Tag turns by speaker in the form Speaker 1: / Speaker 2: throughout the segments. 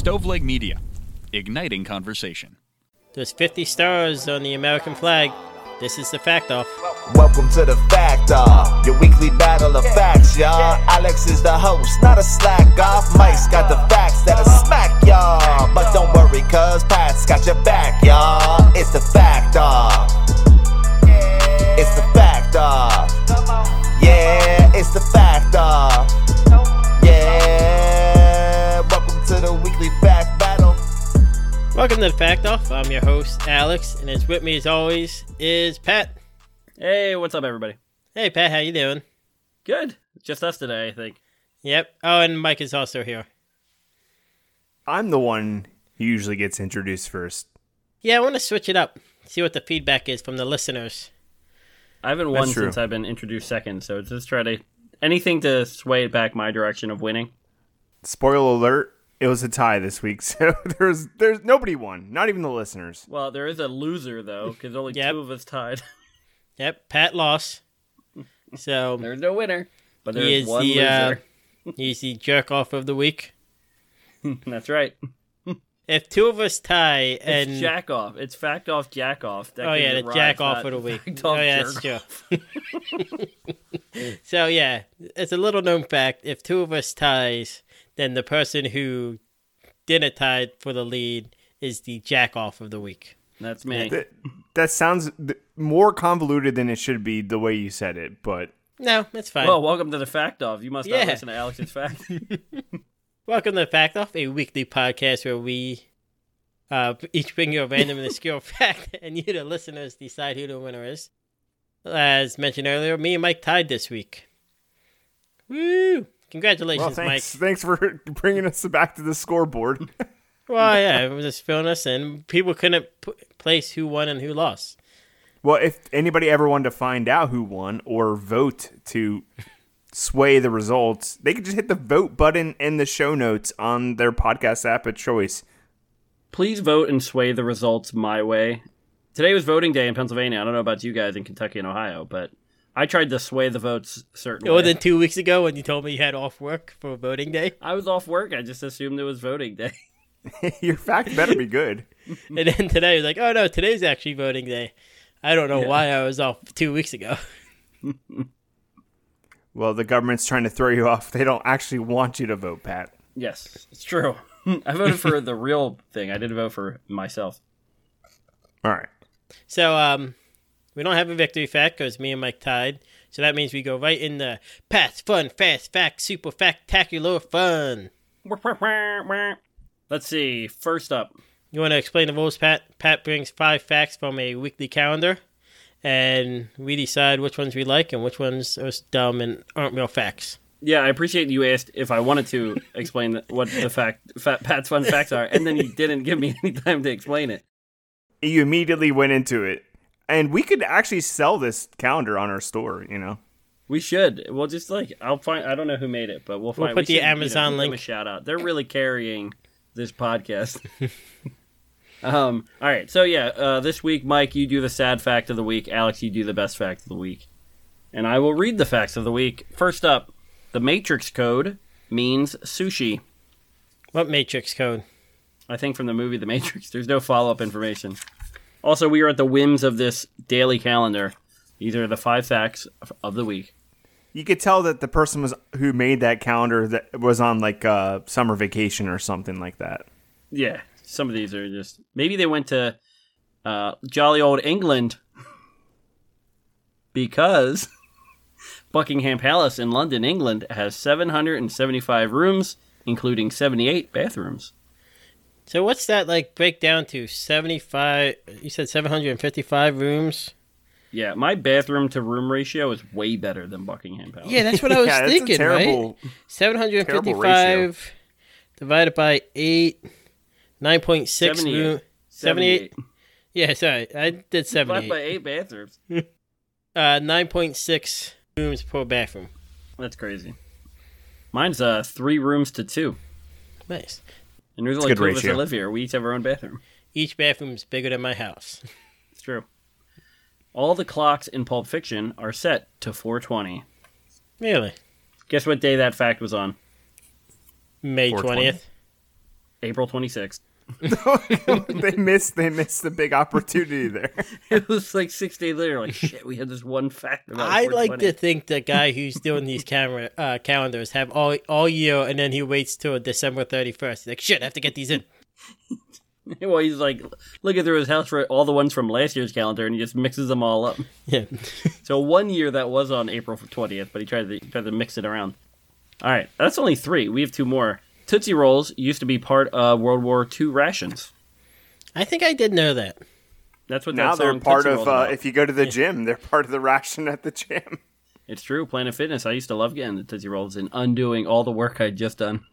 Speaker 1: Stoveleg Media, igniting conversation.
Speaker 2: There's 50 stars on the American flag. This is the fact off.
Speaker 3: Welcome to the Fact Off, your weekly battle of facts, y'all. Alex is the host, not a slack off. Mike's got the facts that'll smack y'all. But don't worry, cuz Pat's got your back, y'all. It's the Fact Off. It's the Fact Off. Yeah, it's the Fact Off. Weekly fact battle.
Speaker 2: Welcome to the fact off. I'm your host, Alex, and it's with me as always is Pat.
Speaker 4: Hey, what's up, everybody?
Speaker 2: Hey, Pat, how you doing?
Speaker 4: Good. Just us today, I think.
Speaker 2: Yep. Oh, and Mike is also here.
Speaker 5: I'm the one who usually gets introduced first.
Speaker 2: Yeah, I want to switch it up. See what the feedback is from the listeners.
Speaker 4: I haven't won
Speaker 5: That's true.
Speaker 4: since I've been introduced second, so just try to anything to sway it back my direction of winning.
Speaker 5: Spoiler alert: it was a tie this week, so there's there's nobody won, not even the listeners.
Speaker 4: Well, there is a loser though, because only
Speaker 2: Yep.
Speaker 4: two of us tied.
Speaker 2: Yep, Pat lost. So
Speaker 4: There's no winner, but there's
Speaker 2: is
Speaker 4: one
Speaker 2: the uh,
Speaker 4: loser.
Speaker 2: he's the jerk off of the week.
Speaker 4: That's right.
Speaker 2: If two of us tie
Speaker 4: It's
Speaker 2: and
Speaker 4: jack off. It's fact off, jack off. That
Speaker 2: Oh yeah, the jack off of the week. Oh yeah, that's true. so yeah, it's a little known fact. If two of us ties, then the person who didn't tie for the lead is the jack off of the week.
Speaker 4: That's me.
Speaker 5: That, that sounds more convoluted than it should be the way you said it, but
Speaker 2: No, that's fine.
Speaker 4: Well, welcome to the fact off. You must
Speaker 2: Yeah.
Speaker 4: not listen to Alex's fact.
Speaker 2: Welcome to the Fact Off, a weekly podcast where we uh, each bring you a random and obscure fact, and you, the listeners, decide who the winner is. As mentioned earlier, me and Mike tied this week. Woo! Congratulations,
Speaker 5: well, thanks
Speaker 2: Mike.
Speaker 5: thanks for bringing us back to the scoreboard.
Speaker 2: Well, yeah, it was just filling us in. People couldn't p- place who won and who lost.
Speaker 5: well, if anybody ever wanted to find out who won or vote to sway the results, they could just hit the vote button in the show notes on their podcast app of choice.
Speaker 4: Please vote and sway the results my way. Today was voting day in Pennsylvania. I don't know about you guys in Kentucky and Ohio, but I tried to sway the votes certain
Speaker 2: More
Speaker 4: way.
Speaker 2: than two weeks ago when you told me you had off work for voting day.
Speaker 4: I was off work. I just assumed it was voting day.
Speaker 5: Your fact better be good.
Speaker 2: And then today, was like, oh no, today's actually voting day. I don't know
Speaker 4: Yeah.
Speaker 2: why I was off two weeks ago.
Speaker 5: Well, the government's trying to throw you off. They don't actually want you to vote, Pat.
Speaker 4: yes, it's true. I voted for the real thing. I didn't vote for myself.
Speaker 5: All right.
Speaker 2: So, um, we don't have a victory fact because me and Mike tied. So that means we go right in the Pat's Fun, Fast, Fact, Super Factacular Fun.
Speaker 4: Let's see. First up,
Speaker 2: You want to explain the rules, Pat? Pat brings five facts from a weekly calendar, and we decide which ones we like and which ones are dumb and aren't real facts.
Speaker 4: yeah, I appreciate you asked if I wanted to explain what the fact fat, Pat's fun facts are, and then you didn't give me any time to explain it.
Speaker 5: You immediately went into it. And we could actually sell this calendar on our store, you know.
Speaker 4: We should. We'll just like I'll find. I don't know who made it, but we'll find.
Speaker 2: put
Speaker 4: we
Speaker 2: the
Speaker 4: should, you know,
Speaker 2: Amazon
Speaker 4: give them
Speaker 2: link.
Speaker 4: A shout out. They're really carrying this podcast. um. All right. So yeah. Uh, this week, Mike, you do the sad fact of the week. Alex, you do the best fact of the week, and I will read the facts of the week. First up, the Matrix code means sushi.
Speaker 2: What Matrix code?
Speaker 4: I think from the movie The Matrix. There's no follow up information. Also, we are at the whims of this daily calendar. These are the five facts of- the week.
Speaker 5: You could tell that the person was who made that calendar that was on like uh, summer vacation or something like that.
Speaker 4: Yeah, some of these are just maybe they went to uh, jolly old England because Buckingham Palace in London, England, has 775 rooms, including 78 bathrooms.
Speaker 2: So what's that like break down to? 75, you said 755 rooms?
Speaker 4: Yeah, my bathroom to room ratio is way better than Buckingham Palace.
Speaker 2: Yeah, that's what I was
Speaker 5: yeah,
Speaker 2: thinking,
Speaker 5: that's a terrible.
Speaker 2: right? 755
Speaker 5: ratio.
Speaker 2: divided by 8, 9.6
Speaker 4: 78.
Speaker 2: room, 78. Yeah, sorry, I did 78.
Speaker 4: Divided by eight bathrooms.
Speaker 2: Uh, 9.6 rooms per bathroom.
Speaker 4: That's crazy. Mine's uh three rooms to two,
Speaker 2: Nice.
Speaker 4: And there's
Speaker 5: a
Speaker 4: only
Speaker 5: good
Speaker 4: two of us that live here. We each have our own bathroom.
Speaker 2: Each bathroom is bigger than my house.
Speaker 4: It's true. All the clocks in Pulp Fiction are set to 420.
Speaker 2: Really?
Speaker 4: Guess what day that fact was on?
Speaker 2: May 20th.
Speaker 4: April 26th.
Speaker 5: they missed they missed the big opportunity there.
Speaker 4: It was like six days later. Like shit, we had this one fact. About
Speaker 2: I like to think the guy who's doing these camera uh, calendars have all all year, and then he waits till December thirty first. He's like, "Shit, I have to get these in."
Speaker 4: Well, he's like looking through his house for all the ones from last year's calendar, and he just mixes them all up.
Speaker 2: Yeah,
Speaker 4: So one year that was on April twentieth, but he tried to he tried to mix it around. All right, that's only three. We have two more. Tootsie Rolls used to be part of World War II rations.
Speaker 2: I think I did know that.
Speaker 4: That's what
Speaker 5: now
Speaker 4: that
Speaker 5: they're part
Speaker 4: Tootsie
Speaker 5: of uh, if you go to the gym, they're part of the ration at the gym.
Speaker 4: It's true. Planet Fitness. I used to love getting the Tootsie Rolls and undoing all the work I'd just done.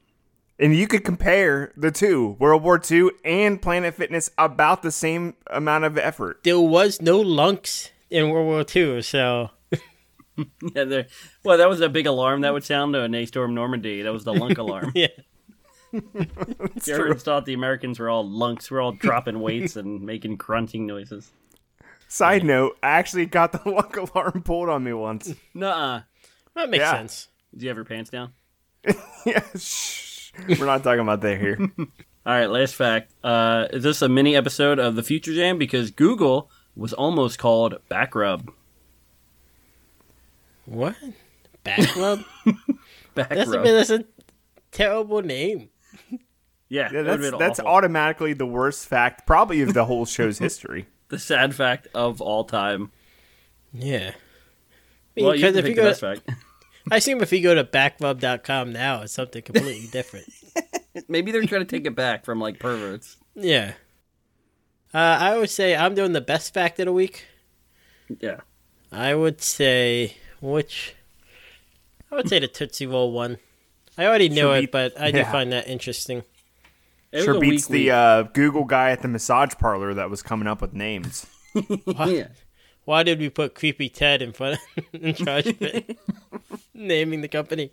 Speaker 5: And you could compare the two, World War II and Planet Fitness, about the same amount of effort.
Speaker 2: There was no lunks in World War II, so
Speaker 4: Yeah. Well, that was a big alarm that would sound when they stormed Normandy. That was the lunk alarm.
Speaker 2: yeah.
Speaker 4: The Germans thought the Americans were all lunks. We're all dropping weights and making grunting noises.
Speaker 5: Side note, I actually got the luck alarm pulled on me once.
Speaker 4: Nuh-uh.
Speaker 2: That makes
Speaker 5: Yeah.
Speaker 2: sense.
Speaker 4: Did you have your pants down?
Speaker 5: yeah, shh. We're not talking about that here.
Speaker 4: All right, last fact. Uh, is this a mini episode of the Future Jam? Because Google was almost called Backrub.
Speaker 2: What? Back rub? that's, a,
Speaker 4: Backrub.
Speaker 2: that's a terrible name.
Speaker 4: Yeah,
Speaker 5: Yeah,
Speaker 4: it would've
Speaker 5: that's
Speaker 4: been
Speaker 5: that's automatically the worst fact, probably of the whole show's history.
Speaker 4: the sad fact of all time.
Speaker 2: Yeah. I
Speaker 4: Well, you
Speaker 2: because
Speaker 4: can
Speaker 2: if you
Speaker 4: the
Speaker 2: go,
Speaker 4: best fact.
Speaker 2: I assume if you go to backrub.com now, it's something completely different.
Speaker 4: Maybe they're trying to take it back from like perverts.
Speaker 2: Yeah. Uh, I would say I'm doing the best fact of the week.
Speaker 4: Yeah.
Speaker 2: I would say which I would say the Tootsie Roll one. I already knew
Speaker 5: Sure
Speaker 2: it,
Speaker 5: beat-
Speaker 2: but I do
Speaker 5: yeah.
Speaker 2: find that interesting.
Speaker 4: It
Speaker 5: sure beats the uh, Google guy at the massage parlor that was coming up with names.
Speaker 4: week. yeah.
Speaker 2: Why did we put Creepy Ted in front of, in charge of it? Naming the company.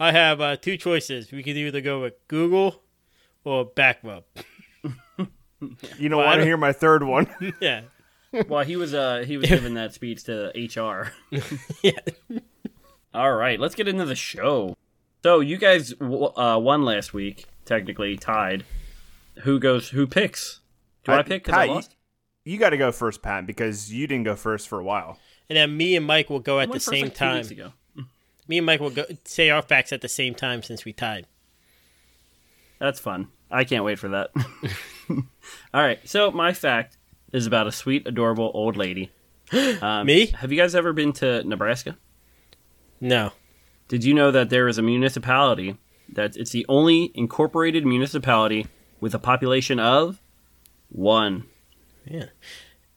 Speaker 2: I have uh, two choices. We could either go with Google or Backrub.
Speaker 5: You know,
Speaker 2: Well, I
Speaker 5: want to hear my third one?
Speaker 2: Yeah.
Speaker 4: Well, he was uh he was giving that speech to HR.
Speaker 2: Yeah.
Speaker 4: All right, let's get into the show. So you guys uh, won last week, technically tied. Who goes? Who picks? Do I,
Speaker 5: I-
Speaker 4: pick? Because I
Speaker 5: Pat, you- You got to go first, Pat, because you didn't go first for a while.
Speaker 2: And then me and Mike will go at the
Speaker 4: first,
Speaker 2: same
Speaker 4: like, two
Speaker 2: time.
Speaker 4: weeks ago.
Speaker 2: Me and Mike will go say our facts at the same time since we tied.
Speaker 4: That's fun. I can't wait for that. All right, so my fact is about a sweet, adorable old lady. Um,
Speaker 2: Me?
Speaker 4: Have you guys ever been to Nebraska?
Speaker 2: No.
Speaker 4: Did you know that there is a municipality that it's the only incorporated municipality with a population of one?
Speaker 2: Yeah.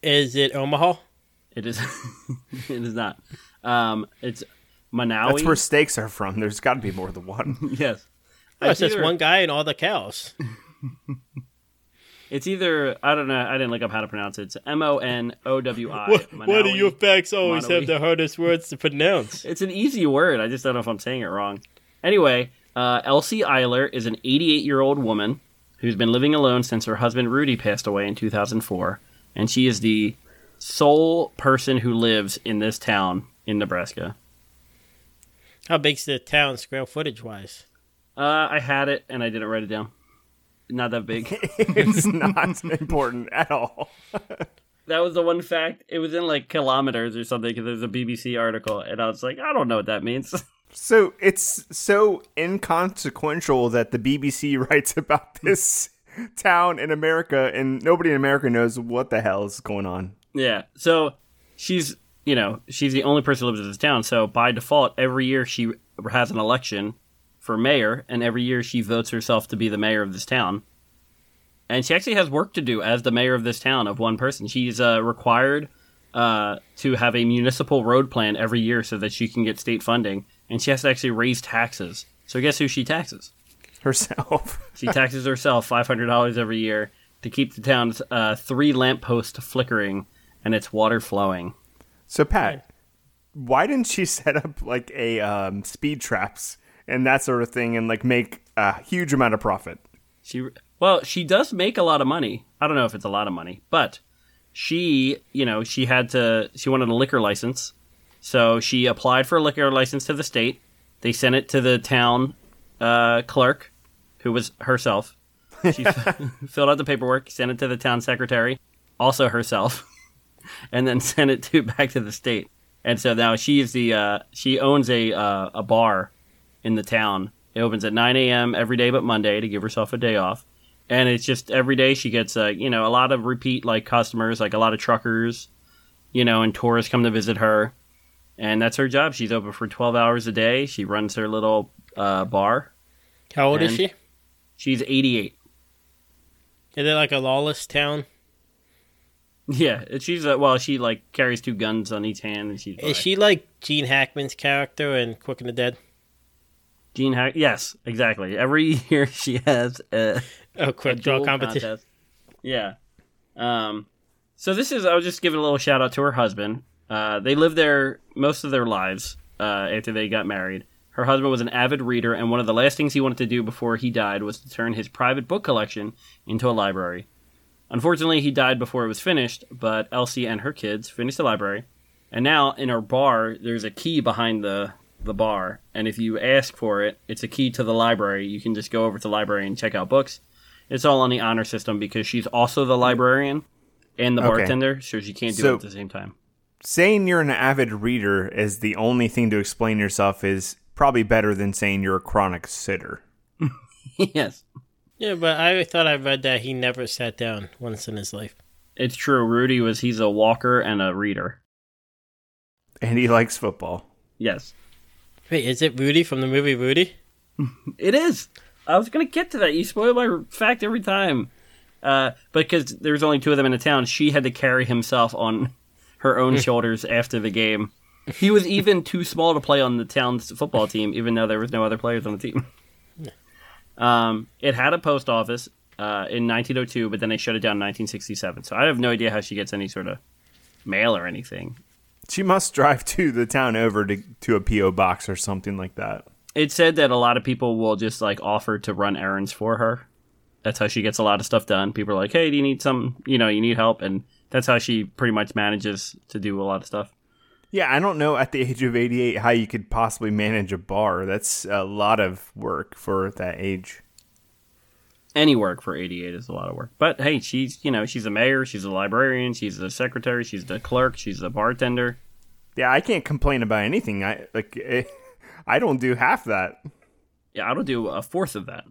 Speaker 2: Is it Omaha?
Speaker 4: It is. it is not. Um, it's Manawi.
Speaker 5: That's where steaks are from. There's got to be more than one.
Speaker 4: yes.
Speaker 2: Oh, it's just one guy and all the cows.
Speaker 4: It's either I don't know. I didn't look up how to pronounce it. It's M O N O W I.
Speaker 2: Why do your facts always
Speaker 4: Manawi.
Speaker 2: have the hardest words to pronounce?
Speaker 4: It's an easy word. I just don't know if I'm saying it wrong. Anyway, uh, Elsie Eiler is an 88 year old woman who's been living alone since her husband Rudy passed away in 2004, and she is the sole person who lives in this town in Nebraska.
Speaker 2: How big's the town square footage wise?
Speaker 4: Uh, I had it and I didn't write it down. Not that big.
Speaker 5: it's not important at all.
Speaker 4: that was the one fact. It was in like kilometers or something because there's a BBC article, and I was like, I don't know what that means.
Speaker 5: So it's so inconsequential that the BBC writes about this town in America, and nobody in America knows what the hell is going on.
Speaker 4: Yeah. So she's, you know, she's the only person who lives in this town. So by default, every year she has an election for mayor, and every year she votes herself to be the mayor of this town. And she actually has work to do as the mayor of this town of one person. She's uh, required uh, to have a municipal road plan every year so that she can get state funding, and she has to actually raise taxes. So guess who she taxes?
Speaker 5: Herself.
Speaker 4: She taxes herself five hundred dollars every year to keep the town's uh, three lampposts flickering and its water flowing.
Speaker 5: So Pat, why didn't she set up like a um, speed traps and that sort of thing, and like make a huge amount of profit?
Speaker 4: She well, she does make a lot of money. I don't know if it's a lot of money, but she, you know, she had to. She wanted a liquor license, so she applied for a liquor license to the state. They sent it to the town uh, clerk, who was herself, She filled out the paperwork, sent it to the town secretary, also herself, and then sent it to back to the state. And so now she's the uh, she owns a uh, a bar in the town. It opens at 9 a.m. every day but Monday to give herself a day off. And it's just every day she gets uh, you know a lot of repeat like customers, like a lot of truckers, you know, and tourists come to visit her. And that's her job. She's open for 12 hours a day. She runs her little uh, bar.
Speaker 2: How old is she?
Speaker 4: She's 88.
Speaker 2: Is it like a lawless town?
Speaker 4: Yeah, she's uh, well. She like carries two guns on each hand, and she's
Speaker 2: Is she like Gene Hackman's character in Quick and the Dead?
Speaker 4: Gene Hack. Yes, exactly. Every year she has a, a
Speaker 2: quick draw competition.
Speaker 4: contest. Yeah. Um. So this is. I'll just give a little shout out to her husband. Uh, they lived there most of their lives uh, after they got married. Her husband was an avid reader, and one of the last things he wanted to do before he died was to turn his private book collection into a library. Unfortunately, he died before it was finished, but Elsie and her kids finished the library. And now in her bar, there's a key behind the, the bar, and if you ask for it, it's a key to the library. You can just go over to the library and check out books. It's all on the honor system because she's also the librarian and the
Speaker 5: Okay.
Speaker 4: bartender, so she can't do
Speaker 5: So-
Speaker 4: it at the same time.
Speaker 5: Saying you're an avid reader is the only thing to explain yourself is probably better than saying you're a chronic sitter.
Speaker 4: yes,
Speaker 2: Yeah, but I thought I read that he never sat down once in his life.
Speaker 4: it's true. Rudy was he's a walker and a reader.
Speaker 5: And he likes football.
Speaker 4: Yes,
Speaker 2: Wait, is it Rudy from the movie Rudy?
Speaker 4: it is. I was gonna get to that. You spoil my fact every time. Uh, because there was only two of them in the town, she had to carry himself on her own shoulders after the game. He was even too small to play on the town's football team, even though there was no other players on the team. Um, it had a post office uh, in 1902, but then they shut it down in 1967. So I have no idea how she gets any sort of mail or anything.
Speaker 5: She must drive to the town over to, to a P.O. box or something like that.
Speaker 4: It said that a lot of people will just like offer to run errands for her. That's how she gets a lot of stuff done. People are like, "Hey, do you need some? You know, you need help," and that's how she pretty much manages to do a lot of stuff.
Speaker 5: Yeah, I don't know at the age of 88 how you could possibly manage a bar. That's a lot of work for that age.
Speaker 4: Any work for 88 is a lot of work. But hey, she's you know she's a mayor, she's a librarian, she's a secretary, she's the clerk, she's the bartender.
Speaker 5: Yeah, I can't complain about anything. I like I don't do half that.
Speaker 4: Yeah, I don't do a fourth of that.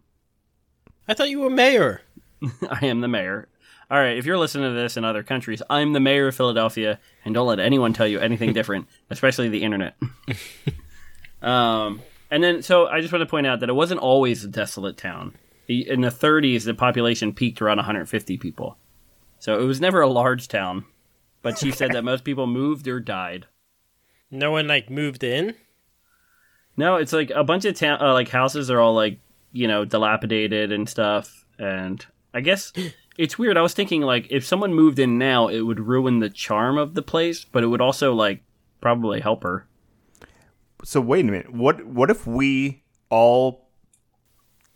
Speaker 2: I thought you were mayor.
Speaker 4: I am the mayor. All right, if you're listening to this in other countries, I'm the mayor of Philadelphia, and don't let anyone tell you anything different, especially the internet. um, and then, so I just want to point out that it wasn't always a desolate town. The- In the 30s, the population peaked around 150 people, so it was never a large town. But she said that most people moved or died.
Speaker 2: No one like moved in.
Speaker 4: No, it's like a bunch of town, uh, like houses are all like you know dilapidated and stuff. And I guess it's weird. I was thinking like if someone moved in now, it would ruin the charm of the place, but it would also like probably help her.
Speaker 5: So wait a minute. What what if we all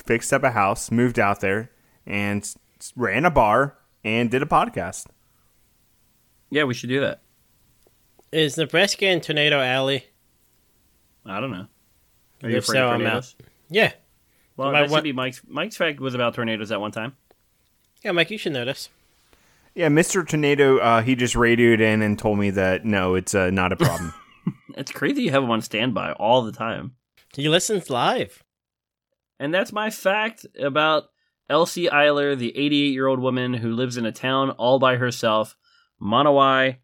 Speaker 5: fixed up a house, moved out there, and ran a bar and did a podcast?
Speaker 4: Yeah, we should do that.
Speaker 2: Is Nebraska in Tornado Alley?
Speaker 4: I don't know. Are you
Speaker 2: If
Speaker 4: afraid
Speaker 2: so,
Speaker 4: of
Speaker 2: I'm
Speaker 4: tornadoes?
Speaker 2: Yeah.
Speaker 4: Well, that should be Mike's. Mike's fact was about tornadoes at one time.
Speaker 2: Yeah, Mike, you should notice.
Speaker 5: Yeah, Mr. Tornado, uh, he just radioed in and told me that no, it's uh, not a problem.
Speaker 4: It's crazy you have him on standby all the time.
Speaker 2: He listens live.
Speaker 4: And that's my fact about Elsie Eiler, the 88 year old woman who lives in a town all by herself, Monowi,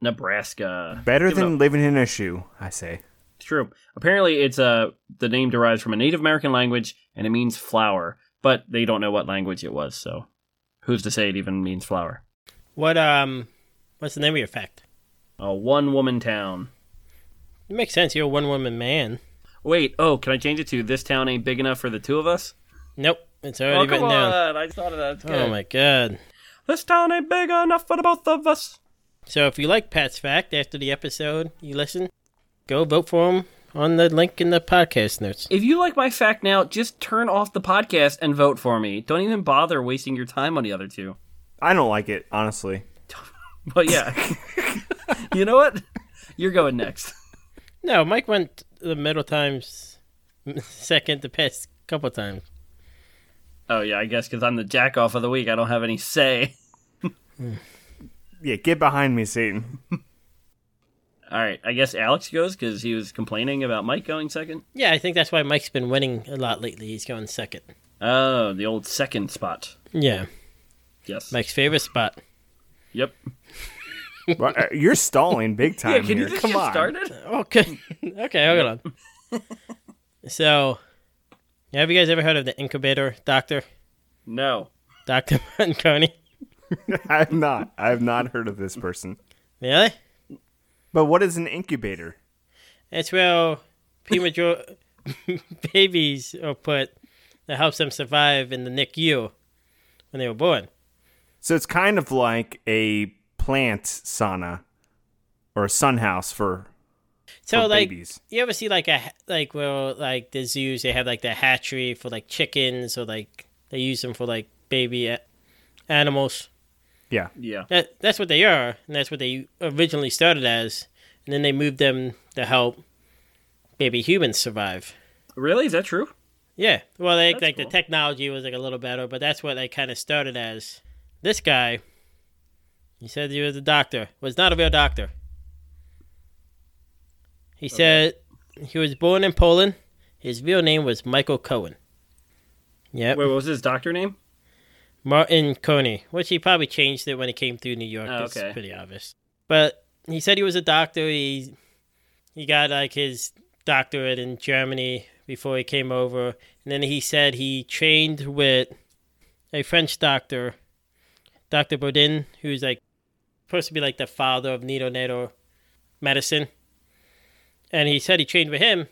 Speaker 4: Nebraska.
Speaker 5: Better
Speaker 4: Give
Speaker 5: than
Speaker 4: up.
Speaker 5: living in a shoe, I say.
Speaker 4: True. Apparently, it's uh, the name derives from a Native American language and it means flower, but they don't know what language it was, so who's to say it even means flower?
Speaker 2: What um, what's the name of your fact?
Speaker 4: A one woman town.
Speaker 2: It makes sense. You're a one woman man.
Speaker 4: Wait, oh, can I change it to this town ain't big enough for the two of us?
Speaker 2: Nope, it's
Speaker 4: Oh,
Speaker 2: already
Speaker 4: come
Speaker 2: written down.
Speaker 4: I thought of that. It's
Speaker 2: Oh
Speaker 4: good.
Speaker 2: my god.
Speaker 4: This town ain't big enough for the both of us.
Speaker 2: So if you like Pat's fact after the episode you listen, go vote for him on the link in the podcast notes.
Speaker 4: If you like my fact now, just turn off the podcast and vote for me. Don't even bother wasting your time on the other two.
Speaker 5: I don't like it, honestly.
Speaker 4: But yeah. you know what? You're going next.
Speaker 2: No, Mike went the middle times second the past couple times.
Speaker 4: Oh yeah, I guess because I'm the jack off of the week, I don't have any say.
Speaker 5: Yeah, get behind me, Satan.
Speaker 4: All right, I guess Alex goes because he was complaining about Mike going second.
Speaker 2: Yeah, I think that's why Mike's been winning a lot lately. He's going second.
Speaker 4: Oh, the old second spot.
Speaker 2: Yeah,
Speaker 4: Yes.
Speaker 2: Mike's favorite spot.
Speaker 4: Yep.
Speaker 5: Well, uh, You're stalling big time
Speaker 4: Yeah, can
Speaker 5: here.
Speaker 4: you just
Speaker 5: Come
Speaker 4: get
Speaker 5: on.
Speaker 4: started?
Speaker 2: Okay, okay, hold on. so, have you guys ever heard of the incubator doctor,
Speaker 4: No.
Speaker 2: Doctor Marconi?
Speaker 5: I have not. I have not heard of this person.
Speaker 2: Really?
Speaker 5: But what is an incubator?
Speaker 2: It's where premature babies are put that helps them survive in the NICU when they were born.
Speaker 5: So it's kind of like a plant sauna or a sun house for,
Speaker 2: So
Speaker 5: for
Speaker 2: like,
Speaker 5: babies.
Speaker 2: you ever see like a like well like the zoos they have like the hatchery for like chickens or like they use them for like baby animals.
Speaker 5: Yeah.
Speaker 4: Yeah.
Speaker 2: That that's what they are, and that's what they originally started as, and then they moved them to help baby humans survive.
Speaker 4: Really? Is that true?
Speaker 2: Yeah, well, they,
Speaker 4: That's
Speaker 2: like
Speaker 4: cool.
Speaker 2: the technology was like a little better, but that's what they kind of started as. This guy, he said he was a doctor, was not a real doctor. He said he was born in Poland. His real name was Michael Cohen. Yep,
Speaker 4: Wait, what was his doctor name?
Speaker 2: Martin Couney, which he probably changed it when he came through New York.
Speaker 4: Oh,
Speaker 2: It's
Speaker 4: okay.
Speaker 2: pretty obvious. But he said he was a doctor. He he got like his doctorate in Germany before he came over, and then he said he trained with a French doctor, Doctor Budin, who's like supposed to be like the father of neonatal medicine. And he said he trained with him,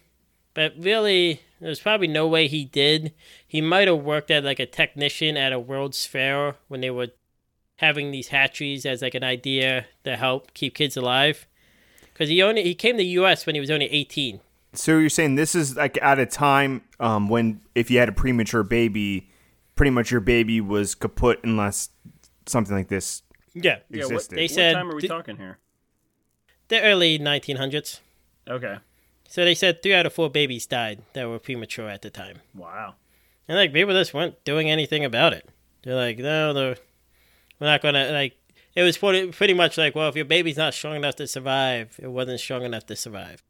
Speaker 2: but really, there's probably no way he did. He might have worked as like a technician at a World's Fair when they were having these hatcheries as like an idea to help keep kids alive. Because he only he came to the U.S. when he was only 18.
Speaker 5: So you're saying this is like at a time um, when if you had a premature baby, pretty much your baby was kaput unless something like this
Speaker 2: Yeah,
Speaker 4: Yeah, what,
Speaker 5: existed.
Speaker 2: They
Speaker 4: what
Speaker 2: said
Speaker 4: time are we
Speaker 2: th-
Speaker 4: talking here?
Speaker 2: the early 1900s.
Speaker 4: Okay.
Speaker 2: So they said three out of four babies died that were premature at the time.
Speaker 4: Wow.
Speaker 2: And like people just weren't doing anything about it. They're like, no, they're, we're not gonna like. It was pretty, pretty much like, well, if your baby's not strong enough to survive, it wasn't strong enough to survive.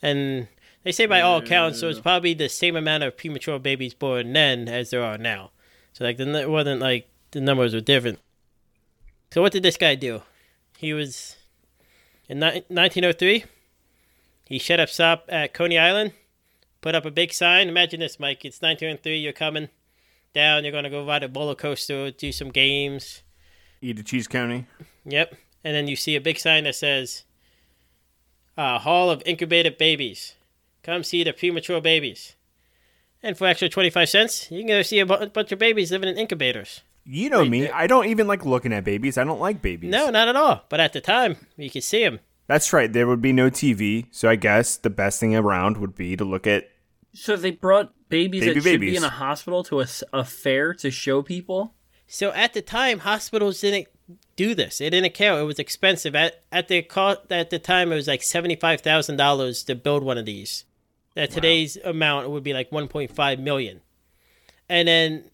Speaker 2: And they say by all accounts, there was probably the same amount of premature babies born then as there are now. So like, the, it wasn't like the numbers were different. So what did this guy do? He was in ni- 1903. He shut up shop at Coney Island put up a big sign. Imagine this, Mike. It's 1903. You're coming down. You're going to go ride a roller coaster, do some games.
Speaker 5: eat a cheese coney.
Speaker 2: Yep. And then you see a big sign that says, uh, Hall of Incubated Babies. Come see the premature babies. And for extra 25 cents, you can go see a bunch of babies living in incubators.
Speaker 5: You know me. I don't even like looking at babies. I don't like babies.
Speaker 2: No, not at all. But at the time, you could see them.
Speaker 5: That's right. There would be no TV, so I guess the best thing around would be to look at.
Speaker 4: So they brought babies
Speaker 5: Baby
Speaker 4: that should be in a hospital to a fair to show people.
Speaker 2: So at the time, hospitals didn't do this. They didn't care. It was expensive. At at the cost at the time, it was like seventy five thousand dollars to build one of these. At today's amount, it would be like one point five million. And then,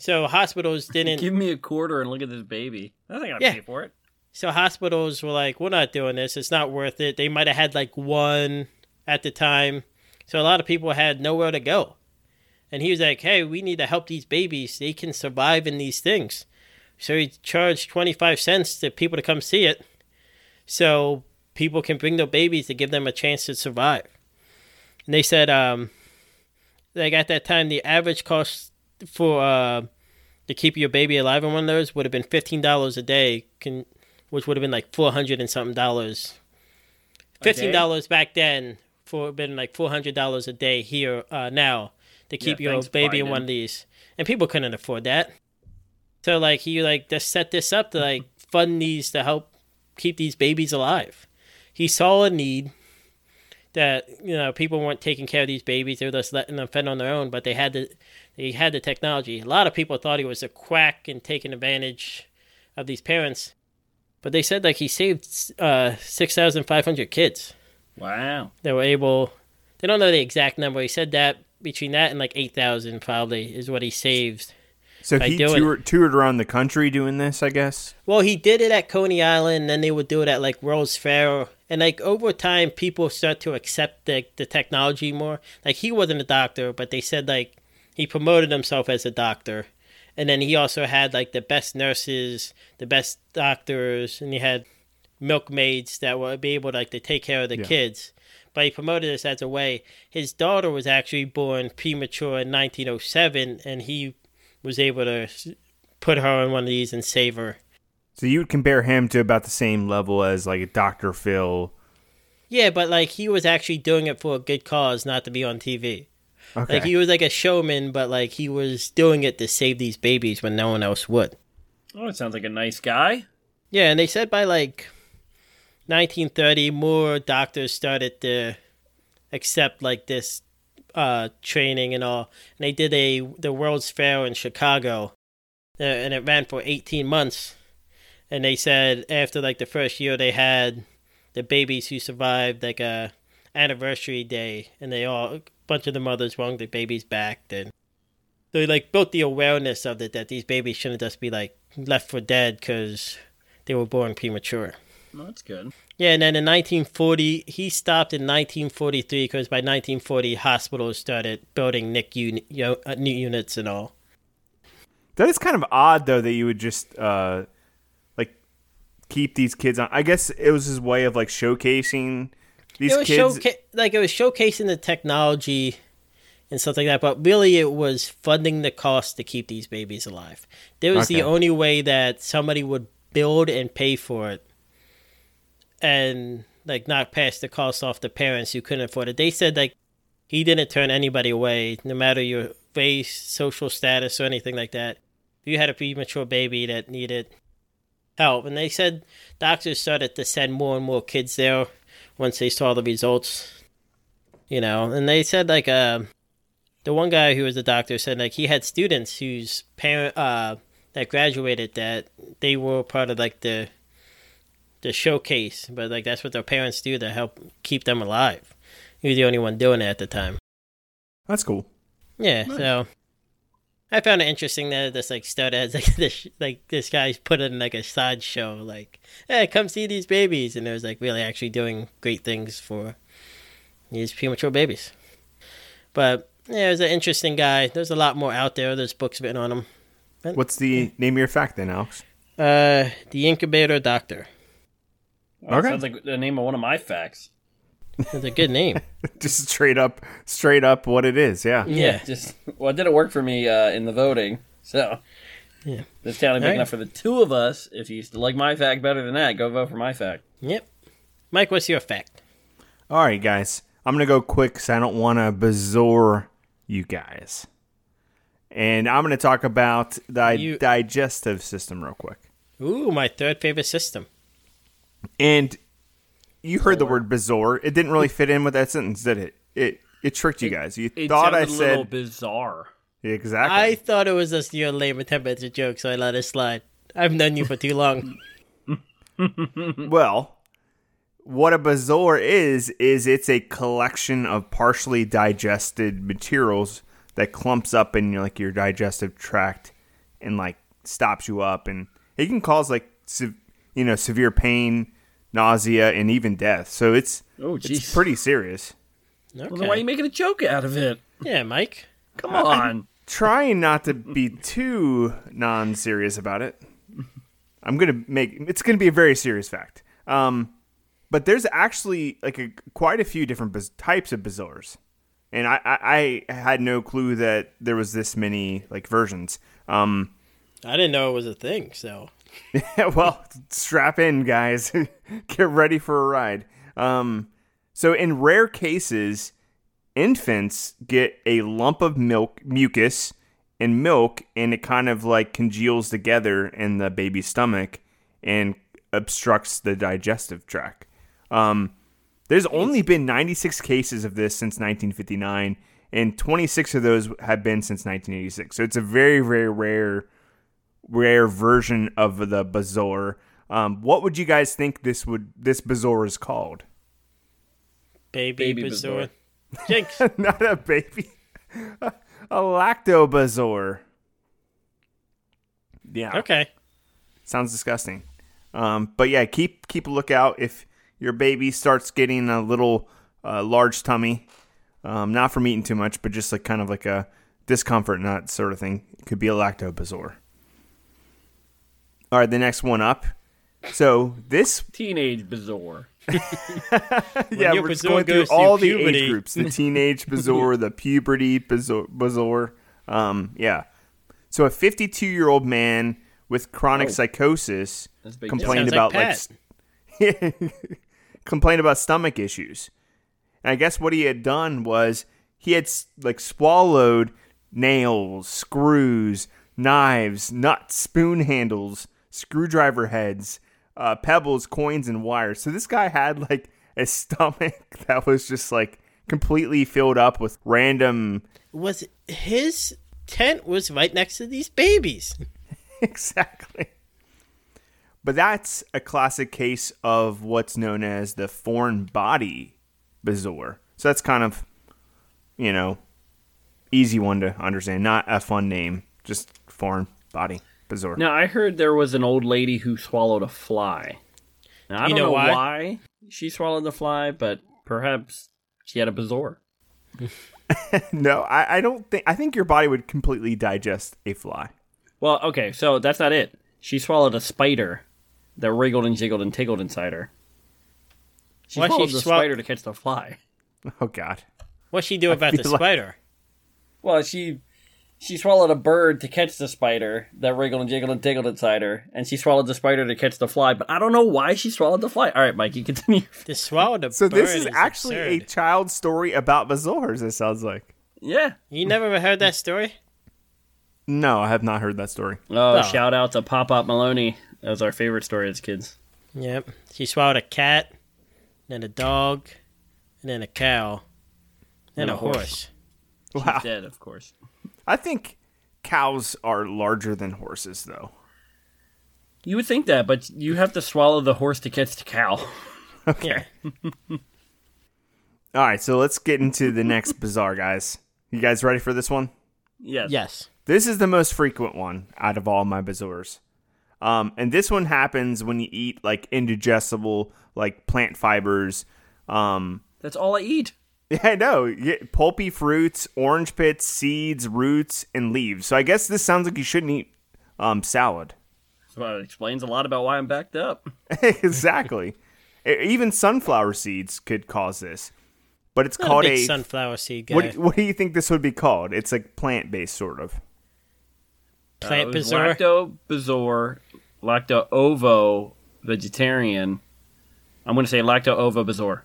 Speaker 2: so hospitals didn't.
Speaker 4: Give me a quarter and look at this baby. I think I'd
Speaker 2: Yeah.
Speaker 4: pay for it.
Speaker 2: So hospitals were like, "We're not doing this. It's not worth it." They might have had like one at the time, so a lot of people had nowhere to go. And he was like, "Hey, we need to help these babies. They can survive in these things." So he charged twenty five cents to people to come see it, so people can bring their babies to give them a chance to survive. And they said, um, like at that time, the average cost for uh, to keep your baby alive in one of those would have been fifteen dollars a day. Can which would have been like four hundred and something dollars. Fifteen dollars back then for been like four hundred dollars a day here uh, now to keep your
Speaker 4: thanks,
Speaker 2: baby in one of these, and people couldn't afford that. So like he like just set this up to like fund these to help keep these babies alive. He saw a need that you know people weren't taking care of these babies; they were just letting them fend on their own. But they had the they had the technology. A lot of people thought he was a quack and taking advantage of these parents, but they said like he saved uh, six thousand five hundred kids
Speaker 4: Wow.
Speaker 2: They were able. They don't know the exact number. He said that between that and like eight thousand probably is what he saved.
Speaker 5: So he toured, toured around the country doing this, I guess.
Speaker 2: Well, he did it at Coney Island, and then they would do it at like World's Fair, and like over time, people start to accept the the technology more. Like he wasn't a doctor, but they said like he promoted himself as a doctor, and then he also had like the best nurses, the best doctors, and he had milkmaids that would be able to, like to take care of the
Speaker 5: Yeah.
Speaker 2: kids. But he promoted this as a way. His daughter was actually born premature in 1907, and he was able to put her on one of these and save her.
Speaker 5: So you would compare him to about the same level as like a Dr. Phil.
Speaker 2: Yeah, but like he was actually doing it for a good cause, not to be on TV.
Speaker 5: Okay.
Speaker 2: Like he was like a showman, but like he was doing it to save these babies when no one else would.
Speaker 4: Oh, it sounds like a nice guy.
Speaker 2: Yeah, and they said by like 1930, more doctors started to accept like this uh, training and all. And they did a the World's Fair in Chicago, uh, and it ran for 18 months. And they said after like the first year, they had the babies who survived like a anniversary day, and they all a bunch of the mothers wanted the babies back. Then they like built the awareness of it that these babies shouldn't just be like left for dead because they were born premature.
Speaker 4: Well, that's good.
Speaker 2: Yeah, and then in 1940, he stopped in 1943 because by 1940, hospitals started building NIC uni- yo- uh, new units and all.
Speaker 5: That is kind of odd, though, that you would just uh, like keep these kids on. I guess it was his way of like showcasing these
Speaker 2: it was
Speaker 5: kids.
Speaker 2: showca- like it was showcasing the technology and stuff like that, but really it was funding the cost to keep these babies alive. There was the only way that somebody would build and pay for it, and like not pass the cost off to parents who couldn't afford it. They said like he didn't turn anybody away, no matter your race, social status, or anything like that. If you had a premature baby that needed help, and they said doctors started to send more and more kids there once they saw the results. You know, and they said like uh, the one guy who was a doctor said like he had students whose parent uh that graduated that they were part of like the the showcase, but like that's what their parents do to help keep them alive. He was the only one doing it at the time.
Speaker 5: That's cool.
Speaker 2: Yeah, so I found it interesting that this like started as like this like this guy's put in like a sideshow, like, hey, come see these babies, and it was like really actually doing great things for these premature babies. But yeah, it was an interesting guy. There's a lot more out there. There's books written on him.
Speaker 5: What's the name of your fact then, Alex?
Speaker 2: Uh, the Incubator Doctor.
Speaker 4: Oh,
Speaker 5: Okay.
Speaker 4: Sounds like the name of one of my facts.
Speaker 2: It's a good name.
Speaker 5: Just straight up, straight up what it is. Yeah.
Speaker 2: Yeah.
Speaker 4: Just well, it didn't work for me uh, in the voting, so
Speaker 2: Yeah.
Speaker 4: this town is big
Speaker 2: Alright.
Speaker 4: enough for the two of us. If you like my fact better than that, go vote for my fact.
Speaker 2: Yep. Mike, what's your fact?
Speaker 5: All right, guys. I'm gonna go quick because I don't want to bizarre you guys, and I'm gonna talk about the
Speaker 2: You-
Speaker 5: digestive system real quick.
Speaker 2: Ooh, my third favorite system.
Speaker 5: And you heard the word bizarre. It didn't really fit in with that sentence, did it? It it tricked you guys. You
Speaker 4: It
Speaker 5: thought I
Speaker 4: sounded a little
Speaker 5: said
Speaker 4: bizarre.
Speaker 5: exactly.
Speaker 2: I thought it was just your lame attempt at a joke, so I let it slide. I've known you for too long.
Speaker 5: Well, what a bezoar is is it's a collection of partially digested materials that clumps up in your, like your digestive tract and like stops you up and it can cause like se- you know severe pain, nausea and even death. So it's
Speaker 4: Oh,
Speaker 5: it's pretty serious.
Speaker 4: Well, then why are you making a joke out of it?
Speaker 2: Yeah, Mike.
Speaker 4: Come on.
Speaker 5: Trying not to be too non-serious about it. I'm gonna make it's gonna be a very serious fact. Um, but there's actually like a, quite a few different biz- types of bezoars, and I, I I had no clue that there was this many like versions. Um,
Speaker 2: I didn't know it was a thing, so.
Speaker 5: well, strap in, guys. Get ready for a ride. Um, so, in rare cases, infants get a lump of milk, mucus, and milk, and it kind of like congeals together in the baby's stomach and obstructs the digestive tract. Um, there's only been 96 cases of this since 1959, and 26 of those have been since 1986. So, it's a very, very rare rare version of the bezoar. Um, what would you guys think this would this bezoar is called?
Speaker 2: Baby,
Speaker 4: Baby
Speaker 2: Bazoor.
Speaker 4: Bazoor.
Speaker 2: Jinx.
Speaker 5: Not a baby. a lactobezoar. Yeah.
Speaker 2: Okay.
Speaker 5: Sounds disgusting. Um, but yeah, keep keep a lookout if your baby starts getting a little uh, large tummy. Um, not from eating too much, but just like kind of like a discomfort nut sort of thing. It could be a lactobezoar. All right, the next one up. So this,
Speaker 4: Teenage bizarre.
Speaker 5: yeah, we're just going through all the
Speaker 2: puberty.
Speaker 5: age groups: the teenage bezoar, the puberty bezoar. bezoar. Um, yeah. So a 52 year old man with chronic
Speaker 4: Oh.
Speaker 5: psychosis complained about
Speaker 2: like
Speaker 5: like complained about stomach issues. And I guess what he had done was he had like swallowed nails, screws, knives, nuts, spoon handles, screwdriver heads, uh, pebbles, coins, and wires. So this guy had like a stomach that was just like completely filled up with random.
Speaker 2: Was his tent was right next to these babies?
Speaker 5: exactly. But that's a classic case of what's known as the foreign body bizarre. So that's kind of, you know, easy one to understand. Not a fun name, just foreign body bizarre.
Speaker 4: Now I heard there was an old lady who swallowed a fly. Now I
Speaker 2: You
Speaker 4: don't
Speaker 2: know
Speaker 4: know,
Speaker 2: why?
Speaker 4: why? she swallowed the fly, but perhaps she had a bizarre.
Speaker 5: No, I, I don't think. I think your body would completely digest a fly.
Speaker 4: Well, okay, so that's not it. She swallowed a spider that wriggled and jiggled and tickled inside her. She
Speaker 2: Why she
Speaker 4: swallowed the
Speaker 2: swal-
Speaker 4: spider to catch the fly.
Speaker 5: Oh God.
Speaker 2: What'd she do about the
Speaker 5: like-
Speaker 2: spider?
Speaker 4: Well, she she swallowed a bird to catch the spider that wriggled and jiggled and tickled inside her, and she swallowed the spider to catch the fly. But I don't know why she swallowed the fly. All right, Mike, you continue.
Speaker 2: To swallow the
Speaker 5: So
Speaker 2: bird
Speaker 5: this is actually a
Speaker 2: absurd.
Speaker 5: child story about bizarres. It sounds like.
Speaker 4: yeah.
Speaker 2: You never heard that story?
Speaker 5: No, I have not heard that story.
Speaker 4: Oh,
Speaker 2: Oh.
Speaker 4: shout out to Pop Up Maloney. That was our favorite story as kids.
Speaker 2: Yep. She swallowed a cat, then a dog, and then a cow, then
Speaker 4: And
Speaker 2: a
Speaker 4: a horse.
Speaker 2: horse.
Speaker 5: Wow.
Speaker 4: Dead, of course.
Speaker 5: I think cows are larger than horses, though.
Speaker 4: You would think that, but you have to swallow the horse to catch the cow.
Speaker 2: Okay.
Speaker 5: All right, so let's get into the next bizarre, guys. You guys ready for this one?
Speaker 4: Yes.
Speaker 2: Yes.
Speaker 5: This is the most frequent one out of all my bizarres. Um, and this one happens when you eat like indigestible, like plant fibers. Um,
Speaker 4: That's all I eat.
Speaker 5: yeah, I know. You get pulpy fruits, orange pits, seeds, roots, and leaves. So I guess this sounds like you shouldn't eat um, salad.
Speaker 4: So it explains a lot about why I'm backed up.
Speaker 5: exactly. Even sunflower seeds could cause this. But it's
Speaker 2: Not
Speaker 5: called
Speaker 2: a big
Speaker 5: a.
Speaker 2: sunflower seed guy.
Speaker 5: what, what do you think this would be called? It's like plant based, sort of.
Speaker 2: Plant
Speaker 4: Uh, it was
Speaker 2: bizarre.
Speaker 4: Lacto bizarre, lacto ovo vegetarian. I'm going to say lacto ovo bizarre.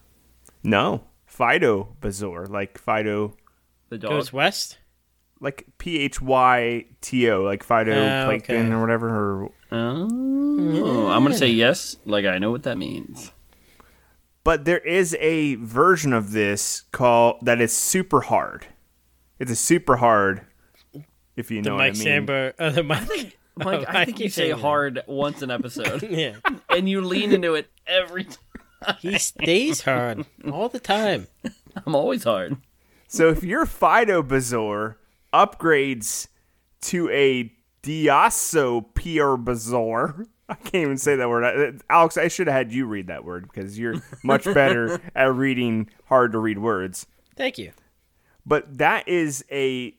Speaker 5: No. Phyto bizarre. Like phyto.
Speaker 4: The dog.
Speaker 2: Goes west.
Speaker 5: like P H Y T O, like phytoplankton
Speaker 2: okay.
Speaker 5: or whatever. Or,
Speaker 4: Oh, I'm going to say yes, like I know what that means.
Speaker 5: but there is a version of this called that is super hard. It's a super hard, if you
Speaker 2: The
Speaker 5: know
Speaker 2: Mike
Speaker 5: what I mean.
Speaker 2: Samber. Uh, the Mike.
Speaker 4: Mike,
Speaker 2: Oh,
Speaker 4: I think you say hard once an episode,
Speaker 2: Yeah.
Speaker 4: and you lean into it every time.
Speaker 2: He stays hard all the time.
Speaker 4: I'm always hard.
Speaker 5: So if your Phytobezoar upgrades to a Diaso I can't even say that word. Uh, Alex, I should have had you read that word because you're much better at reading hard to read words.
Speaker 2: Thank you.
Speaker 5: but that is a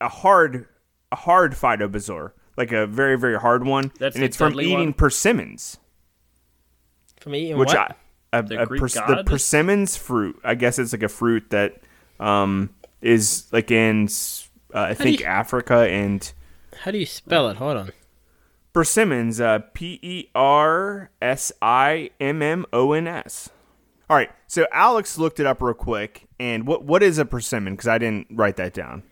Speaker 5: a hard a hard phytobezoar, like a very very hard one,
Speaker 4: That's
Speaker 5: and it's from eating
Speaker 4: one?
Speaker 5: persimmons,
Speaker 2: From eating
Speaker 5: which
Speaker 2: what?
Speaker 5: I a,
Speaker 4: The
Speaker 5: a pers- the persimmons fruit. I guess it's like a fruit that um is like in uh, I think
Speaker 2: you-
Speaker 5: Africa and
Speaker 2: How do you spell it? Hold on.
Speaker 5: persimmons. Uh, P E R S I M M O N S. All right, so Alex looked it up real quick, and what what is a persimmon? Because I didn't write that down.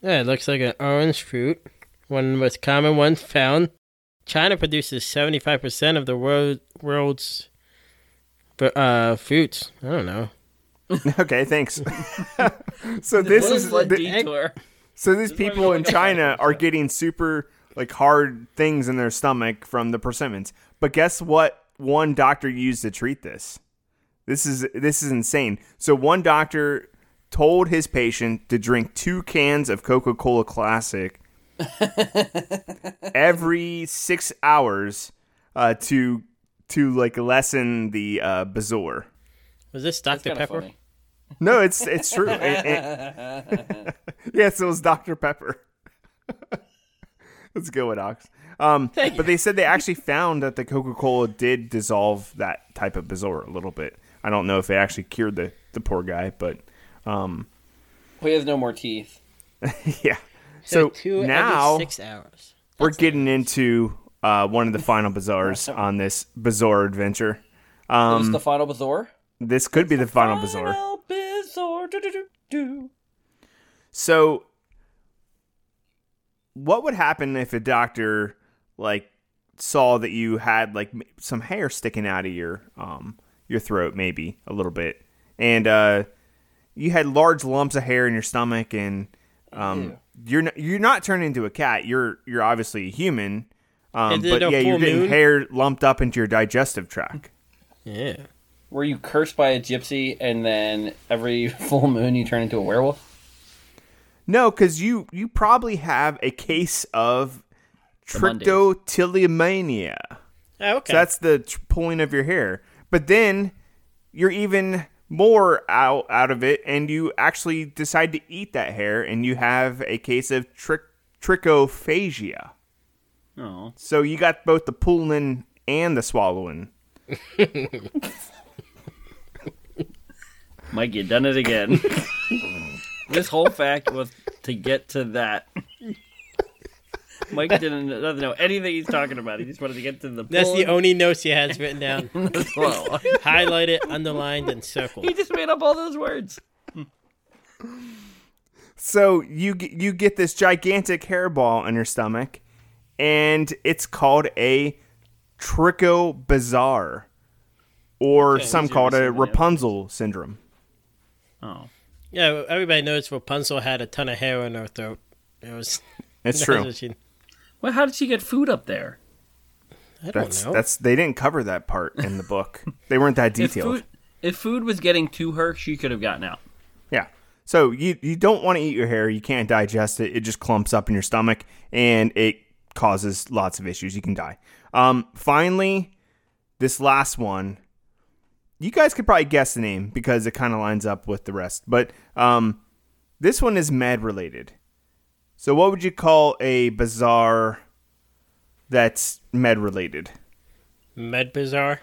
Speaker 2: Yeah, it looks like an orange fruit. One of the most common ones found. China produces 75% of the world, world's uh, fruits. I don't know.
Speaker 5: okay, thanks. so this is
Speaker 4: Blood
Speaker 5: the-
Speaker 4: detour.
Speaker 5: So these
Speaker 4: why
Speaker 5: people in China are getting super like hard things in their stomach from the persimmons. But guess what? One doctor used to treat this. This is this is insane. So one doctor told his patient to drink two cans of Coca Cola Classic every six hours uh, to to like lessen the uh, bezoar.
Speaker 2: Was this Dr. Pepper?
Speaker 4: funny.
Speaker 5: No, it's it's true. It- it- yes, it was Dr. Pepper. Let's go with Ox. Um, but they said they actually found that the Coca Cola did dissolve that type of bezoar a little bit. I don't know if it actually cured the, the poor guy, but um,
Speaker 4: Well, he has no more teeth.
Speaker 5: yeah. So,
Speaker 2: two
Speaker 5: now
Speaker 2: six hours.
Speaker 5: we're getting into uh, one of the final bazaars on this bizarre adventure.
Speaker 4: Is
Speaker 5: Um,
Speaker 4: this the final bazaar?
Speaker 5: this could be the final bazaar.
Speaker 4: Final bazaar. Do, do, do, do.
Speaker 5: So, what would happen if a doctor like saw that you had like some hair sticking out of your um your throat, maybe a little bit, and uh, you had large lumps of hair in your stomach, and um, you're n- you're not turning into a cat. You're you're obviously a human. Um, but yeah, you're getting
Speaker 2: moon?
Speaker 5: hair lumped up into your digestive tract.
Speaker 2: Yeah.
Speaker 4: Were you cursed by a gypsy and then every full moon you turn into a werewolf?
Speaker 5: No, because you you probably have a case of
Speaker 4: The
Speaker 5: trichotillomania.
Speaker 2: Oh, okay.
Speaker 5: So that's the tr- pulling of your hair. But then you're even more out out of it, and you actually decide to eat that hair, and you have a case of trich- trichophagia.
Speaker 4: Oh.
Speaker 5: So you got both the pulling and the swallowing.
Speaker 4: Mike, you done it again. this whole fact was to get to that. Mike didn't doesn't know anything he's talking about. He just wanted to get to the.
Speaker 2: That's the only notes he has written down.
Speaker 4: and the.
Speaker 2: Highlighted, underlined, and circled.
Speaker 4: he just made up all those words.
Speaker 5: So you you get this gigantic hairball in your stomach, and it's called a trichobezoar, or
Speaker 4: Okay,
Speaker 5: some
Speaker 4: easier
Speaker 5: call it a
Speaker 4: than the.
Speaker 5: Rapunzel syndrome.
Speaker 4: Oh.
Speaker 2: Yeah, everybody knows Rapunzel had a ton of hair in her throat. It was.
Speaker 5: It's
Speaker 2: that's
Speaker 5: true.
Speaker 2: what she-
Speaker 4: Well, how did she get food up there?
Speaker 2: I don't
Speaker 5: That's
Speaker 2: know.
Speaker 5: that's they didn't cover that part in the book. they weren't that
Speaker 4: If
Speaker 5: detailed.
Speaker 4: food, if food was getting to her, she could have gotten out.
Speaker 5: Yeah. So you you don't want to eat your hair. You can't digest it. It just clumps up in your stomach and it causes lots of issues. You can die. Um, finally, this last one, you guys could probably guess the name because it kind of lines up with the rest. But um, this one is med related. So what would you call a bizarre that's med related?
Speaker 2: Med Bazaar.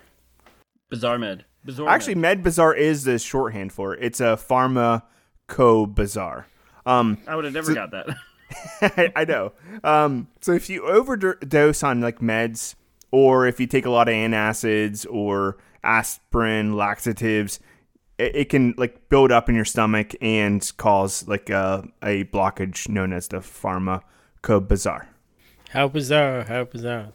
Speaker 4: Bizarre med. Bizarre
Speaker 5: Actually,
Speaker 4: med.
Speaker 5: med bizarre is the shorthand for it. It's a pharmaco bizarre. Um,
Speaker 4: I would have never got that.
Speaker 5: I, I know. Um, so if you overdose on like meds, or if you take a lot of antacids or aspirin, laxatives, it, it can like build up in your stomach and cause like a, a blockage known as the pharmacobezoar.
Speaker 2: How bizarre! How bizarre!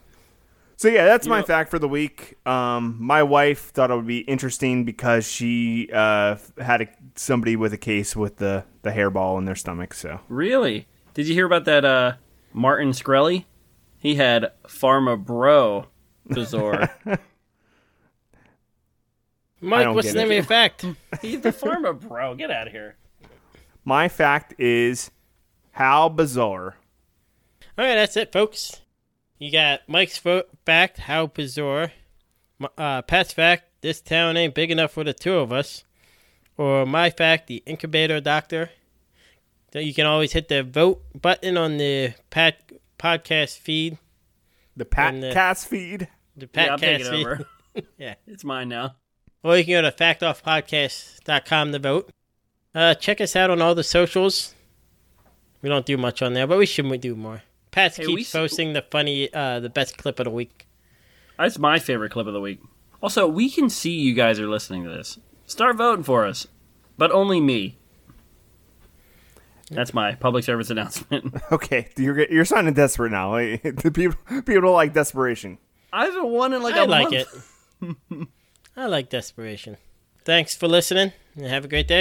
Speaker 5: So yeah, that's my fact for the week. Um, my wife thought it would be interesting because she uh, had a, somebody with a case with the the hairball in their stomach. So
Speaker 4: really? Did you hear about that? Uh, Martin Shkreli. He had Pharma Bro Bizarre.
Speaker 2: Mike, what's the name
Speaker 5: it.
Speaker 2: of your fact?
Speaker 4: He's the Pharma Bro. Get out of here.
Speaker 5: my fact is how bizarre.
Speaker 2: All right, that's it, folks. You got Mike's fo- fact, how bizarre. M- Uh, Pat's fact, this town ain't big enough for the two of us. Or my fact, the incubator doctor. So you can always hit the vote button on the Pat podcast feed.
Speaker 5: The Pat
Speaker 2: And, uh,
Speaker 5: Cast feed.
Speaker 2: The
Speaker 4: Yeah, I'll
Speaker 2: Patcast
Speaker 4: take
Speaker 2: feed.
Speaker 4: over.
Speaker 2: Yeah.
Speaker 4: It's mine now.
Speaker 2: Or you can go to factoffpodcast.com to vote. Uh, check us out on all the socials. We don't do much on there, but we should do more. Pat
Speaker 4: Hey, we
Speaker 2: keeps
Speaker 4: s-
Speaker 2: posting the funny, uh, the best clip of the week.
Speaker 4: That's my favorite clip of the week. Also, we can see you guys are listening to this. Start voting for us, but only me. That's my public service announcement.
Speaker 5: Okay, you're you're sounding desperate now. The people people like desperation.
Speaker 4: I haven't won in like
Speaker 2: I
Speaker 4: a
Speaker 2: like
Speaker 4: month.
Speaker 2: it. I like desperation. Thanks for listening, and have a great day.